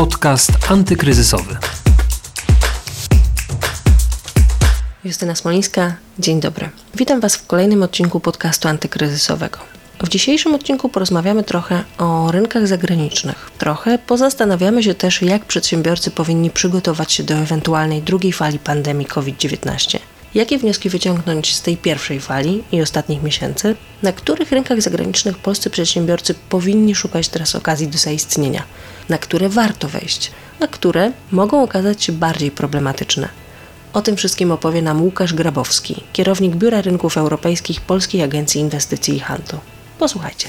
Podcast antykryzysowy. Justyna Smolińska, dzień dobry. Witam Was w kolejnym odcinku podcastu antykryzysowego. W dzisiejszym odcinku porozmawiamy trochę o rynkach zagranicznych. Trochę pozastanawiamy się też, jak przedsiębiorcy powinni przygotować się do ewentualnej drugiej fali pandemii COVID-19. Jakie wnioski wyciągnąć z tej pierwszej fali i ostatnich miesięcy? Na których rynkach zagranicznych polscy przedsiębiorcy powinni szukać teraz okazji do zaistnienia? Na które warto wejść? Na które mogą okazać się bardziej problematyczne? O tym wszystkim opowie nam Łukasz Grabowski, kierownik Biura Rynków Europejskich Polskiej Agencji Inwestycji i Handlu. Posłuchajcie.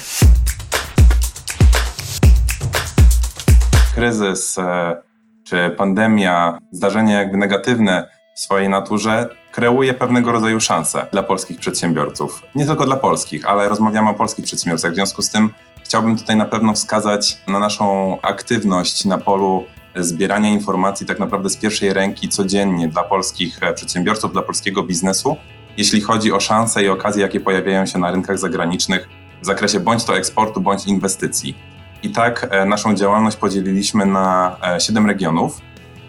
Kryzys e, czy pandemia, zdarzenia jakby negatywne w swojej naturze kreuje pewnego rodzaju szanse dla polskich przedsiębiorców. Nie tylko dla polskich, ale rozmawiamy o polskich przedsiębiorcach. W związku z tym chciałbym tutaj na pewno wskazać na naszą aktywność na polu zbierania informacji tak naprawdę z pierwszej ręki codziennie dla polskich e, przedsiębiorców, dla polskiego biznesu, jeśli chodzi o szanse i okazje, jakie pojawiają się na rynkach zagranicznych w zakresie bądź to eksportu, bądź inwestycji. I tak e, naszą działalność podzieliliśmy na e, siedem regionów.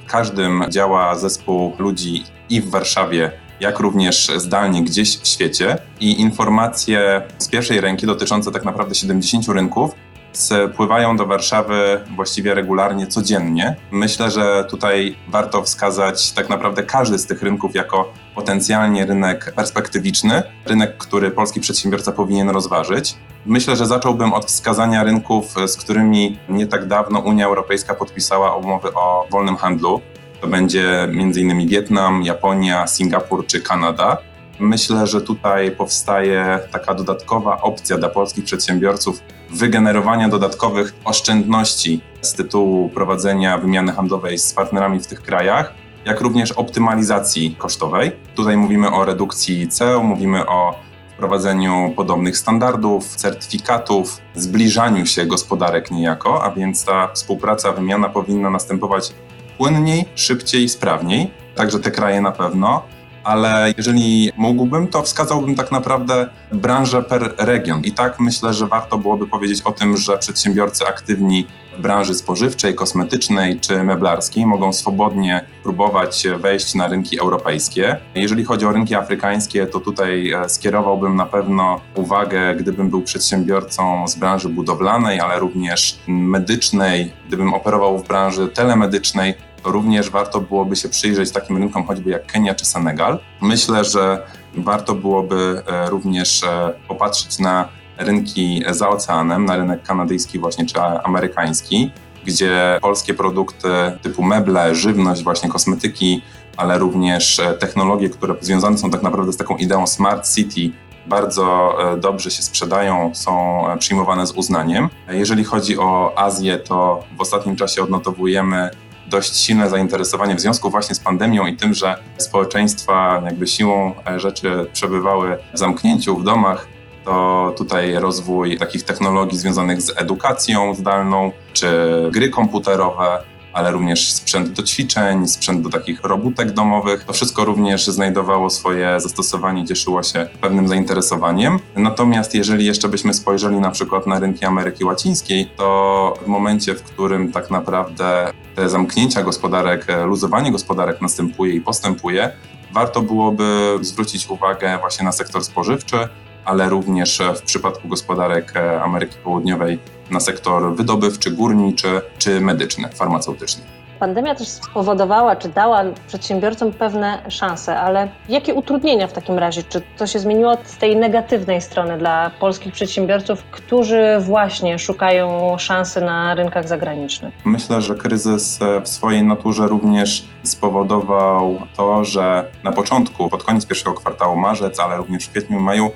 W każdym działa zespół ludzi i w Warszawie, jak również zdalnie gdzieś w świecie. I informacje z pierwszej ręki dotyczące tak naprawdę 70 rynków spływają do Warszawy właściwie regularnie, codziennie. Myślę, że tutaj warto wskazać tak naprawdę każdy z tych rynków jako potencjalnie rynek perspektywiczny, rynek, który polski przedsiębiorca powinien rozważyć. Myślę, że zacząłbym od wskazania rynków, z którymi nie tak dawno Unia Europejska podpisała umowy o wolnym handlu. To będzie m.in. Wietnam, Japonia, Singapur czy Kanada. Myślę, że tutaj powstaje taka dodatkowa opcja dla polskich przedsiębiorców wygenerowania dodatkowych oszczędności z tytułu prowadzenia wymiany handlowej z partnerami w tych krajach, jak również optymalizacji kosztowej. Tutaj mówimy o redukcji ceł, mówimy o wprowadzeniu podobnych standardów, certyfikatów, zbliżaniu się gospodarek niejako, a więc ta współpraca, wymiana powinna następować płynniej, szybciej, sprawniej. Także te kraje na pewno ale jeżeli mógłbym, to wskazałbym tak naprawdę branżę per region. I tak myślę, że warto byłoby powiedzieć o tym, że przedsiębiorcy aktywni branży spożywczej, kosmetycznej czy meblarskiej mogą swobodnie próbować wejść na rynki europejskie. Jeżeli chodzi o rynki afrykańskie, to tutaj e, skierowałbym na pewno uwagę, gdybym był przedsiębiorcą z branży budowlanej, ale również medycznej, gdybym operował w branży telemedycznej, również warto byłoby się przyjrzeć takim rynkom choćby jak Kenia czy Senegal. Myślę, że warto byłoby e, również e, popatrzeć na rynki za oceanem, na rynek kanadyjski właśnie czy amerykański, gdzie polskie produkty typu meble, żywność, właśnie kosmetyki, ale również e, technologie, które związane są tak naprawdę z taką ideą Smart City, bardzo dobrze się sprzedają, są przyjmowane z uznaniem. Jeżeli chodzi o Azję, to w ostatnim czasie odnotowujemy dość silne zainteresowanie w związku właśnie z pandemią i tym, że społeczeństwa jakby siłą rzeczy przebywały w zamknięciu w domach, to tutaj rozwój takich technologii związanych z edukacją zdalną, czy gry komputerowe, ale również sprzęt do ćwiczeń, sprzęt do takich robótek domowych. To wszystko również znajdowało swoje zastosowanie, cieszyło się pewnym zainteresowaniem. Natomiast jeżeli jeszcze byśmy spojrzeli na przykład na rynki Ameryki Łacińskiej, to w momencie, w którym tak naprawdę te zamknięcia gospodarek, luzowanie gospodarek następuje i postępuje, warto byłoby zwrócić uwagę właśnie na sektor spożywczy, ale również w przypadku gospodarek Ameryki Południowej na sektor wydobywczy, górniczy czy medyczny, farmaceutyczny. Pandemia też spowodowała, czy dała przedsiębiorcom pewne szanse, ale jakie utrudnienia w takim razie? Czy to się zmieniło z tej negatywnej strony dla polskich przedsiębiorców, którzy właśnie szukają szansy na rynkach zagranicznych? Myślę, że kryzys w swojej naturze również spowodował to, że na początku, pod koniec pierwszego kwartału marzec, ale również w kwietniu, maju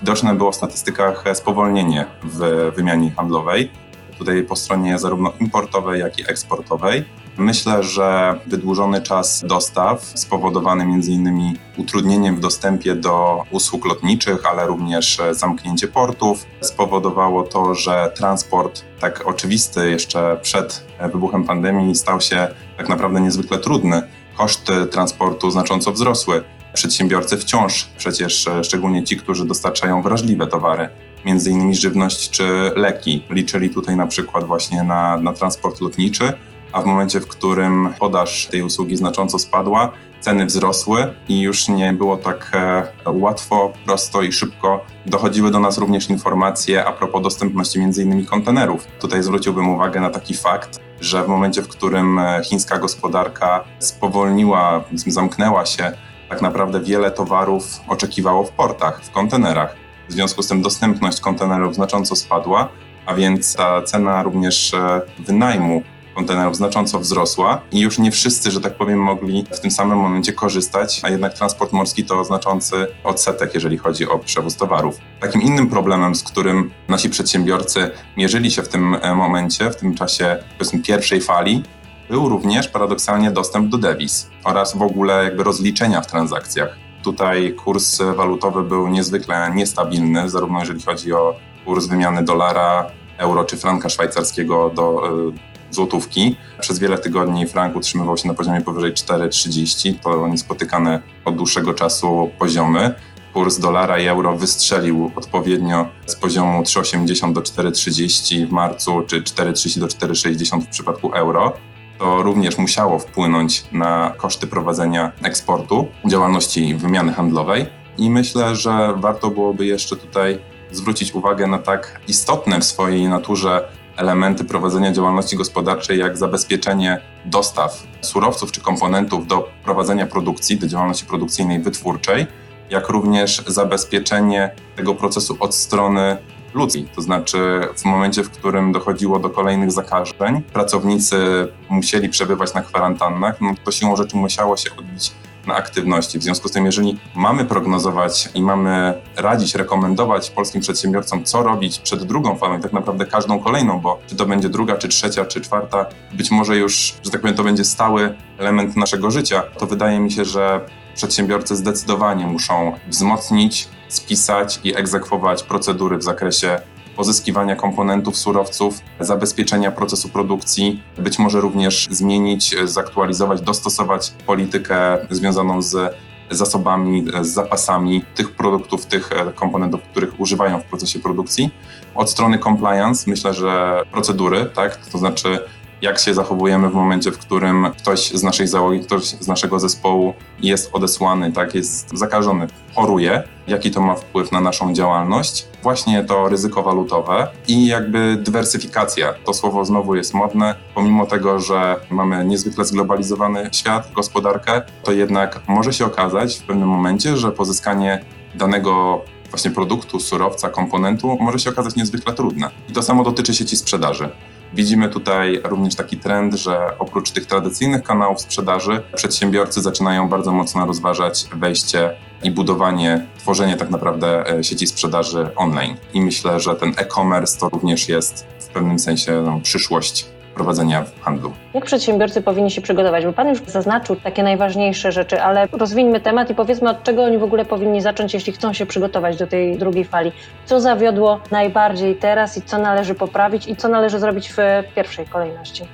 Widoczne było w statystykach spowolnienie w wymianie handlowej, tutaj po stronie zarówno importowej, jak i eksportowej. Myślę, że wydłużony czas dostaw, spowodowany m.in. utrudnieniem w dostępie do usług lotniczych, ale również zamknięcie portów, spowodowało to, że transport, tak oczywisty jeszcze przed wybuchem pandemii, stał się tak naprawdę niezwykle trudny. Koszty transportu znacząco wzrosły przedsiębiorcy wciąż przecież, e, szczególnie ci, którzy dostarczają wrażliwe towary, między innymi żywność czy leki, liczyli tutaj na przykład właśnie na, na transport lotniczy, a w momencie, w którym podaż tej usługi znacząco spadła, ceny wzrosły i już nie było tak e, łatwo, prosto i szybko dochodziły do nas również informacje a propos dostępności innymi kontenerów. Tutaj zwróciłbym uwagę na taki fakt, że w momencie, w którym e, chińska gospodarka spowolniła, zamknęła się, tak naprawdę wiele towarów oczekiwało w portach, w kontenerach. W związku z tym dostępność kontenerów znacząco spadła, a więc ta cena również e, wynajmu kontenerów znacząco wzrosła i już nie wszyscy, że tak powiem, mogli w tym samym momencie korzystać, a jednak transport morski to znaczący odsetek, jeżeli chodzi o przewóz towarów. Takim innym problemem, z którym nasi przedsiębiorcy mierzyli się w tym e, momencie, w tym czasie powiedzmy pierwszej fali, był również paradoksalnie dostęp do dewiz oraz w ogóle jakby rozliczenia w transakcjach. Tutaj kurs walutowy był niezwykle niestabilny, zarówno jeżeli chodzi o kurs wymiany dolara, euro czy franka szwajcarskiego do e, złotówki. Przez wiele tygodni frank utrzymywał się na poziomie powyżej 4,30. To niespotykane od dłuższego czasu poziomy. Kurs dolara i euro wystrzelił odpowiednio z poziomu 3,80 do 4,30 w marcu, czy 4,30 do 4,60 w przypadku euro. To również musiało wpłynąć na koszty prowadzenia eksportu, działalności wymiany handlowej. I myślę, że warto byłoby jeszcze tutaj zwrócić uwagę na tak istotne w swojej naturze elementy prowadzenia działalności gospodarczej, jak zabezpieczenie dostaw surowców czy komponentów do prowadzenia produkcji, do działalności produkcyjnej, wytwórczej, jak również zabezpieczenie tego procesu od strony ludzkiej. To znaczy, w momencie, w którym dochodziło do kolejnych zakażeń, pracownicy musieli przebywać na kwarantannach, no to siłą rzeczy musiało się odbić na aktywności. W związku z tym, jeżeli mamy prognozować i mamy radzić, rekomendować polskim przedsiębiorcom, co robić przed drugą falą i tak naprawdę każdą kolejną, bo czy to będzie druga, czy trzecia, czy czwarta, być może już, że tak powiem, to będzie stały element naszego życia, to wydaje mi się, że przedsiębiorcy zdecydowanie muszą wzmocnić, spisać i egzekwować procedury w zakresie pozyskiwania komponentów, surowców, zabezpieczenia procesu produkcji, być może również zmienić, zaktualizować, dostosować politykę związaną z zasobami, z zapasami tych produktów, tych komponentów, których używają w procesie produkcji. Od strony compliance myślę, że procedury, tak, to znaczy jak się zachowujemy w momencie, w którym ktoś z naszej załogi, ktoś z naszego zespołu jest odesłany, tak, jest zakażony, choruje, jaki to ma wpływ na naszą działalność. Właśnie to ryzyko walutowe i jakby dywersyfikacja. To słowo znowu jest modne. Pomimo tego, że mamy niezwykle zglobalizowany świat, gospodarkę, to jednak może się okazać w pewnym momencie, że pozyskanie danego właśnie produktu, surowca, komponentu może się okazać niezwykle trudne. I to samo dotyczy sieci sprzedaży. Widzimy tutaj również taki trend, że oprócz tych tradycyjnych kanałów sprzedaży, przedsiębiorcy zaczynają bardzo mocno rozważać wejście i budowanie, tworzenie tak naprawdę e, sieci sprzedaży online. I myślę, że ten e-commerce to również jest w pewnym sensie no, przyszłość prowadzenia handlu. Jak przedsiębiorcy powinni się przygotować? Bo Pan już zaznaczył takie najważniejsze rzeczy, ale rozwińmy temat i powiedzmy, od czego oni w ogóle powinni zacząć, jeśli chcą się przygotować do tej drugiej fali. Co zawiodło najbardziej teraz i co należy poprawić i co należy zrobić w pierwszej kolejności?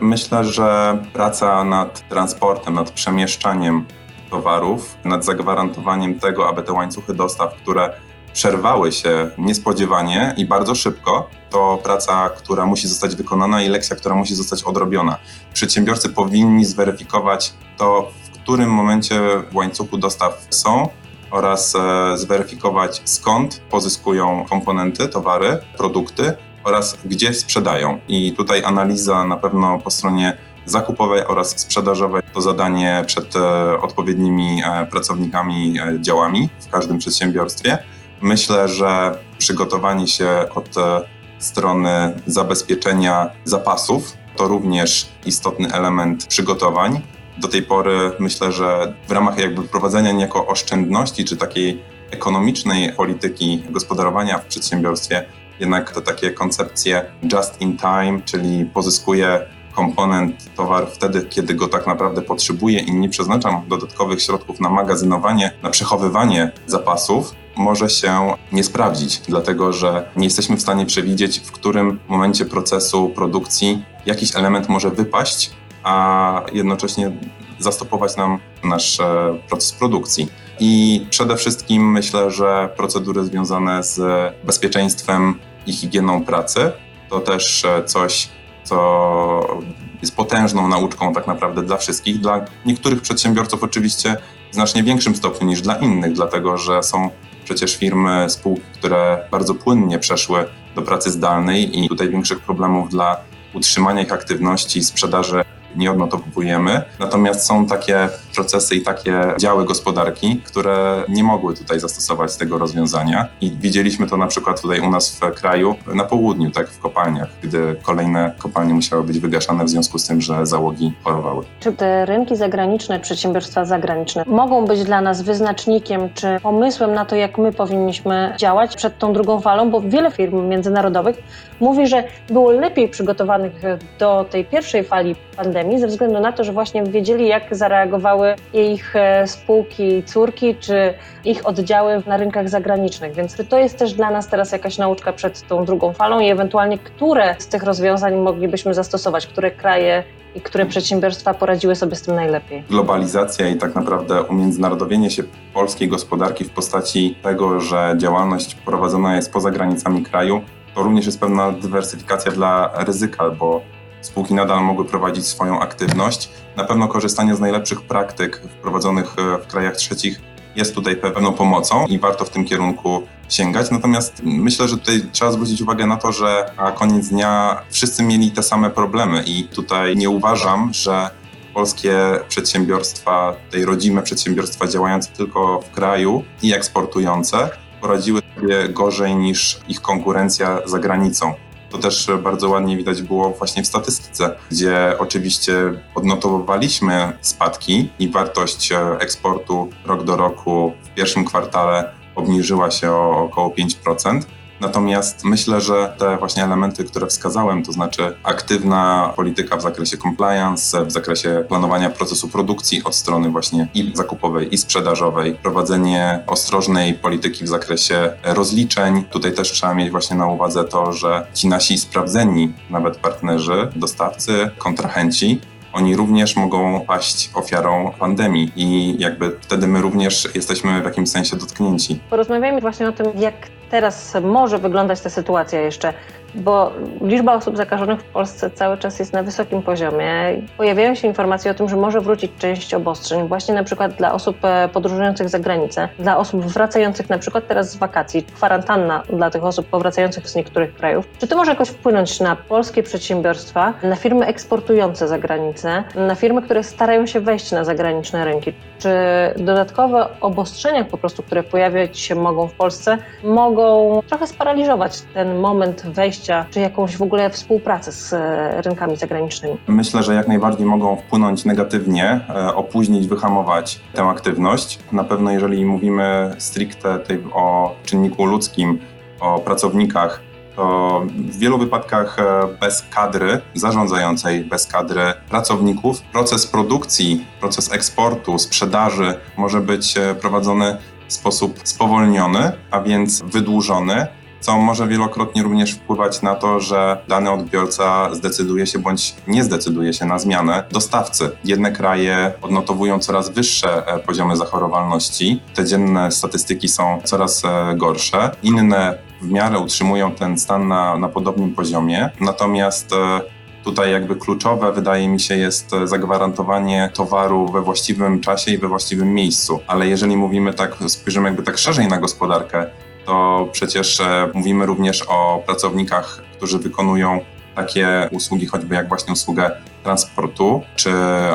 Myślę, że praca nad transportem, nad przemieszczaniem towarów, nad zagwarantowaniem tego, aby te łańcuchy dostaw, które przerwały się niespodziewanie i bardzo szybko, to praca, która musi zostać wykonana i lekcja, która musi zostać odrobiona. Przedsiębiorcy powinni zweryfikować to, w którym momencie w łańcuchu dostaw są oraz e, zweryfikować skąd pozyskują komponenty, towary, produkty oraz gdzie sprzedają. I tutaj analiza na pewno po stronie zakupowej oraz sprzedażowej to zadanie przed e, odpowiednimi e, pracownikami, działami w każdym przedsiębiorstwie. Myślę, że przygotowanie się od e, strony zabezpieczenia zapasów to również istotny element przygotowań. Do tej pory myślę, że w ramach jakby prowadzenia niejako oszczędności czy takiej ekonomicznej polityki gospodarowania w przedsiębiorstwie, jednak to takie koncepcje just in time, czyli pozyskuję komponent, towar wtedy, kiedy go tak naprawdę potrzebuję i nie przeznaczam dodatkowych środków na magazynowanie, na przechowywanie zapasów, może się nie sprawdzić, dlatego że nie jesteśmy w stanie przewidzieć, w którym momencie procesu produkcji jakiś element może wypaść, a jednocześnie zastopować nam nasz e, proces produkcji. I przede wszystkim myślę, że procedury związane z bezpieczeństwem i higieną pracy to też e, coś, co jest potężną nauczką tak naprawdę dla wszystkich. Dla niektórych przedsiębiorców oczywiście w znacznie większym stopniu niż dla innych, dlatego że są przecież firmy, spółki, które bardzo płynnie przeszły do pracy zdalnej i tutaj większych problemów dla utrzymania ich aktywności, sprzedaży nie odnotowujemy. Natomiast są takie procesy i takie działy gospodarki, które nie mogły tutaj zastosować tego rozwiązania. I widzieliśmy to na przykład tutaj u nas w kraju, na południu, tak w kopalniach, gdy kolejne kopalnie musiały być wygaszane w związku z tym, że załogi chorowały. Czy te rynki zagraniczne, przedsiębiorstwa zagraniczne mogą być dla nas wyznacznikiem czy pomysłem na to, jak my powinniśmy działać przed tą drugą falą? Bo wiele firm międzynarodowych mówi, że było lepiej przygotowanych do tej pierwszej fali pandemii ze względu na to, że właśnie wiedzieli, jak zareagowały ich e, spółki, córki czy ich oddziały na rynkach zagranicznych. Więc to jest też dla nas teraz jakaś nauczka przed tą drugą falą i ewentualnie które z tych rozwiązań moglibyśmy zastosować, które kraje i które przedsiębiorstwa poradziły sobie z tym najlepiej. Globalizacja i tak naprawdę umiędzynarodowienie się polskiej gospodarki w postaci tego, że działalność prowadzona jest poza granicami kraju, to również jest pewna dywersyfikacja dla ryzyka, bo spółki nadal mogły prowadzić swoją aktywność. Na pewno korzystanie z najlepszych praktyk wprowadzonych e, w krajach trzecich jest tutaj pewną pomocą i warto w tym kierunku sięgać. Natomiast myślę, że tutaj trzeba zwrócić uwagę na to, że na koniec dnia wszyscy mieli te same problemy i tutaj nie uważam, że polskie przedsiębiorstwa, tej rodzime przedsiębiorstwa działające tylko w kraju i eksportujące poradziły sobie gorzej niż ich konkurencja za granicą. To też bardzo ładnie widać było właśnie w statystyce, gdzie oczywiście odnotowywaliśmy spadki i wartość e, eksportu rok do roku w pierwszym kwartale obniżyła się o około 5%. Natomiast myślę, że te właśnie elementy, które wskazałem, to znaczy aktywna polityka w zakresie compliance, w zakresie planowania procesu produkcji od strony właśnie i zakupowej, i sprzedażowej, prowadzenie ostrożnej polityki w zakresie rozliczeń. Tutaj też trzeba mieć właśnie na uwadze to, że ci nasi sprawdzeni, nawet partnerzy, dostawcy, kontrahenci, oni również mogą paść ofiarą pandemii i jakby wtedy my również jesteśmy w jakimś sensie dotknięci. Porozmawiajmy właśnie o tym, jak teraz może wyglądać ta sytuacja jeszcze, bo liczba osób zakażonych w Polsce cały czas jest na wysokim poziomie. Pojawiają się informacje o tym, że może wrócić część obostrzeń, właśnie na przykład dla osób e, podróżujących za granicę, dla osób wracających na przykład teraz z wakacji, kwarantanna dla tych osób powracających z niektórych krajów. Czy to może jakoś wpłynąć na polskie przedsiębiorstwa, na firmy eksportujące za granicę, na firmy, które starają się wejść na zagraniczne rynki? Czy dodatkowe obostrzenia po prostu, które pojawiać się mogą w Polsce, mogą trochę sparaliżować ten moment wejścia, czy jakąś w ogóle współpracę z e, rynkami zagranicznymi? Myślę, że jak najbardziej mogą wpłynąć negatywnie, e, opóźnić, wyhamować tę aktywność. Na pewno, jeżeli mówimy stricte o czynniku ludzkim, o pracownikach, to w wielu wypadkach e, bez kadry zarządzającej, bez kadry pracowników, proces produkcji, proces eksportu, sprzedaży może być prowadzony w sposób spowolniony, a więc wydłużony, co może wielokrotnie również wpływać na to, że dany odbiorca zdecyduje się bądź nie zdecyduje się na zmianę dostawcy. Jedne kraje odnotowują coraz wyższe e, poziomy zachorowalności, te dzienne statystyki są coraz e, gorsze, inne w miarę utrzymują ten stan na, na podobnym poziomie, natomiast e, Tutaj jakby kluczowe wydaje mi się jest zagwarantowanie towaru we właściwym czasie i we właściwym miejscu. Ale jeżeli mówimy tak, spojrzymy jakby tak szerzej na gospodarkę, to przecież e, mówimy również o pracownikach, którzy wykonują takie usługi, choćby jak właśnie usługę transportu, czy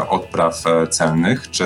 odpraw e, celnych, czy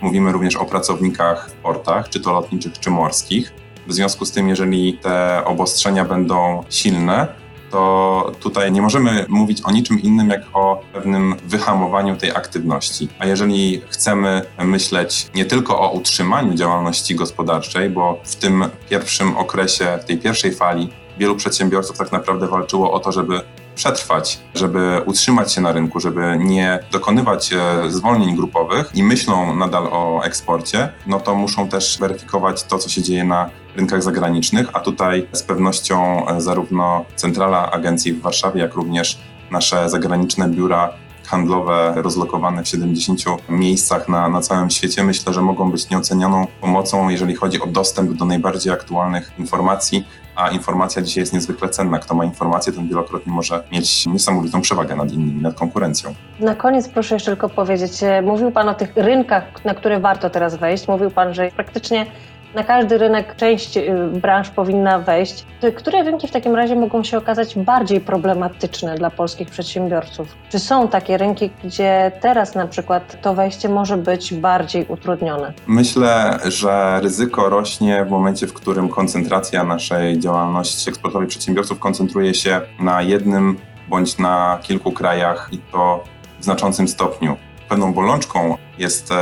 mówimy również o pracownikach w portach, czy to lotniczych, czy morskich. W związku z tym, jeżeli te obostrzenia będą silne, to tutaj nie możemy mówić o niczym innym jak o pewnym wyhamowaniu tej aktywności. A jeżeli chcemy myśleć nie tylko o utrzymaniu działalności gospodarczej, bo w tym pierwszym okresie, w tej pierwszej fali wielu przedsiębiorców tak naprawdę walczyło o to, żeby przetrwać, żeby utrzymać się na rynku, żeby nie dokonywać e, zwolnień grupowych i myślą nadal o eksporcie, no to muszą też weryfikować to, co się dzieje na rynkach zagranicznych, a tutaj z pewnością e, zarówno centrala agencji w Warszawie, jak również nasze zagraniczne biura handlowe rozlokowane w 70 miejscach na, na całym świecie, myślę, że mogą być nieocenioną pomocą, jeżeli chodzi o dostęp do najbardziej aktualnych informacji, a informacja dzisiaj jest niezwykle cenna. Kto ma informację, ten wielokrotnie może mieć niesamowitą przewagę nad innymi, nad konkurencją. Na koniec proszę jeszcze tylko powiedzieć, e, mówił Pan o tych rynkach, na które warto teraz wejść. Mówił Pan, że praktycznie na każdy rynek część y, branż powinna wejść. Które rynki w takim razie mogą się okazać bardziej problematyczne dla polskich przedsiębiorców? Czy są takie rynki, gdzie teraz na przykład to wejście może być bardziej utrudnione? Myślę, że ryzyko rośnie w momencie, w którym koncentracja naszej działalności eksportowej przedsiębiorców koncentruje się na jednym bądź na kilku krajach i to w znaczącym stopniu. Pewną bolączką jest e,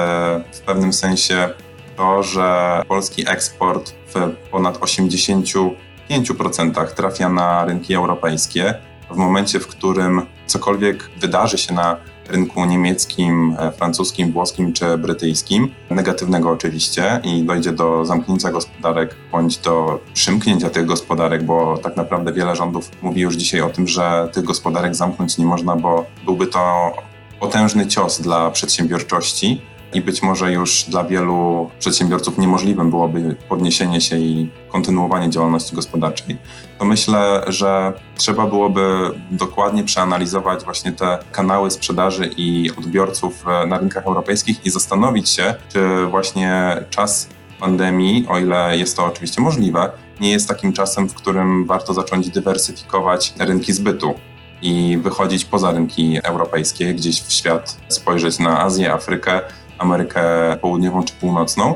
w pewnym sensie to, że polski eksport w ponad 85% trafia na rynki europejskie. W momencie, w którym cokolwiek wydarzy się na rynku niemieckim, e, francuskim, włoskim czy brytyjskim, negatywnego oczywiście, i dojdzie do zamknięcia gospodarek bądź do przymknięcia tych gospodarek, bo tak naprawdę wiele rządów mówi już dzisiaj o tym, że tych gospodarek zamknąć nie można, bo byłby to potężny cios dla przedsiębiorczości i być może już dla wielu przedsiębiorców niemożliwym byłoby podniesienie się i kontynuowanie działalności gospodarczej, to myślę, że trzeba byłoby dokładnie przeanalizować właśnie te kanały sprzedaży i odbiorców e, na rynkach europejskich i zastanowić się, czy właśnie czas pandemii, o ile jest to oczywiście możliwe, nie jest takim czasem, w którym warto zacząć dywersyfikować rynki zbytu i wychodzić poza rynki europejskie, gdzieś w świat, spojrzeć na Azję, Afrykę, Amerykę Południową czy Północną.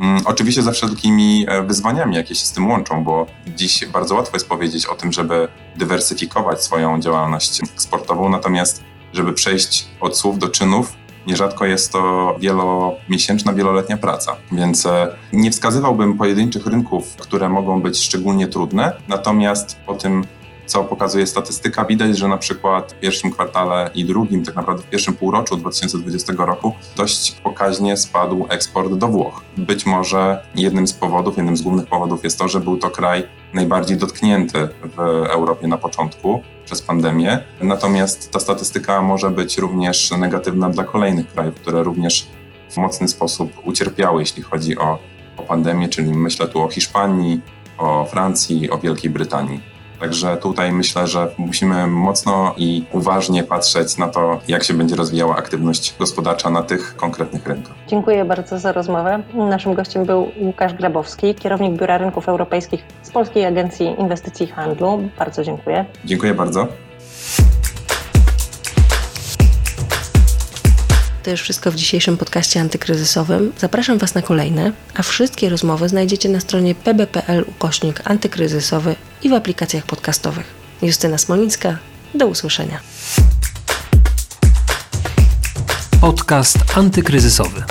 Mm, Oczywiście ze wszelkimi e, wyzwaniami, jakie się z tym łączą, bo dziś bardzo łatwo jest powiedzieć o tym, żeby dywersyfikować swoją działalność eksportową, natomiast żeby przejść od słów do czynów, nierzadko jest to wielomiesięczna, wieloletnia praca. Więc e, nie wskazywałbym pojedynczych rynków, które mogą być szczególnie trudne, natomiast po tym co pokazuje statystyka, widać, że na przykład w pierwszym kwartale i drugim, tak naprawdę w pierwszym półroczu 2020 roku, dość pokaźnie spadł eksport do Włoch. Być może jednym z powodów, jednym z głównych powodów jest to, że był to kraj najbardziej dotknięty w Europie na początku przez pandemię. Natomiast ta statystyka może być również negatywna dla kolejnych krajów, które również w mocny sposób ucierpiały, jeśli chodzi o, o pandemię, czyli myślę tu o Hiszpanii, o Francji, o Wielkiej Brytanii. Także tutaj myślę, że musimy mocno i uważnie patrzeć na to, jak się będzie rozwijała aktywność gospodarcza na tych konkretnych rynkach. Dziękuję bardzo za rozmowę. Naszym gościem był Łukasz Grabowski, kierownik Biura Rynków Europejskich z Polskiej Agencji Inwestycji i Handlu. Bardzo dziękuję. Dziękuję bardzo. To już wszystko w dzisiejszym podcaście antykryzysowym. Zapraszam Was na kolejne, a wszystkie rozmowy znajdziecie na stronie pb.pl ukośnik antykryzysowy i w aplikacjach podcastowych. Justyna Smolińska, do usłyszenia. Podcast antykryzysowy.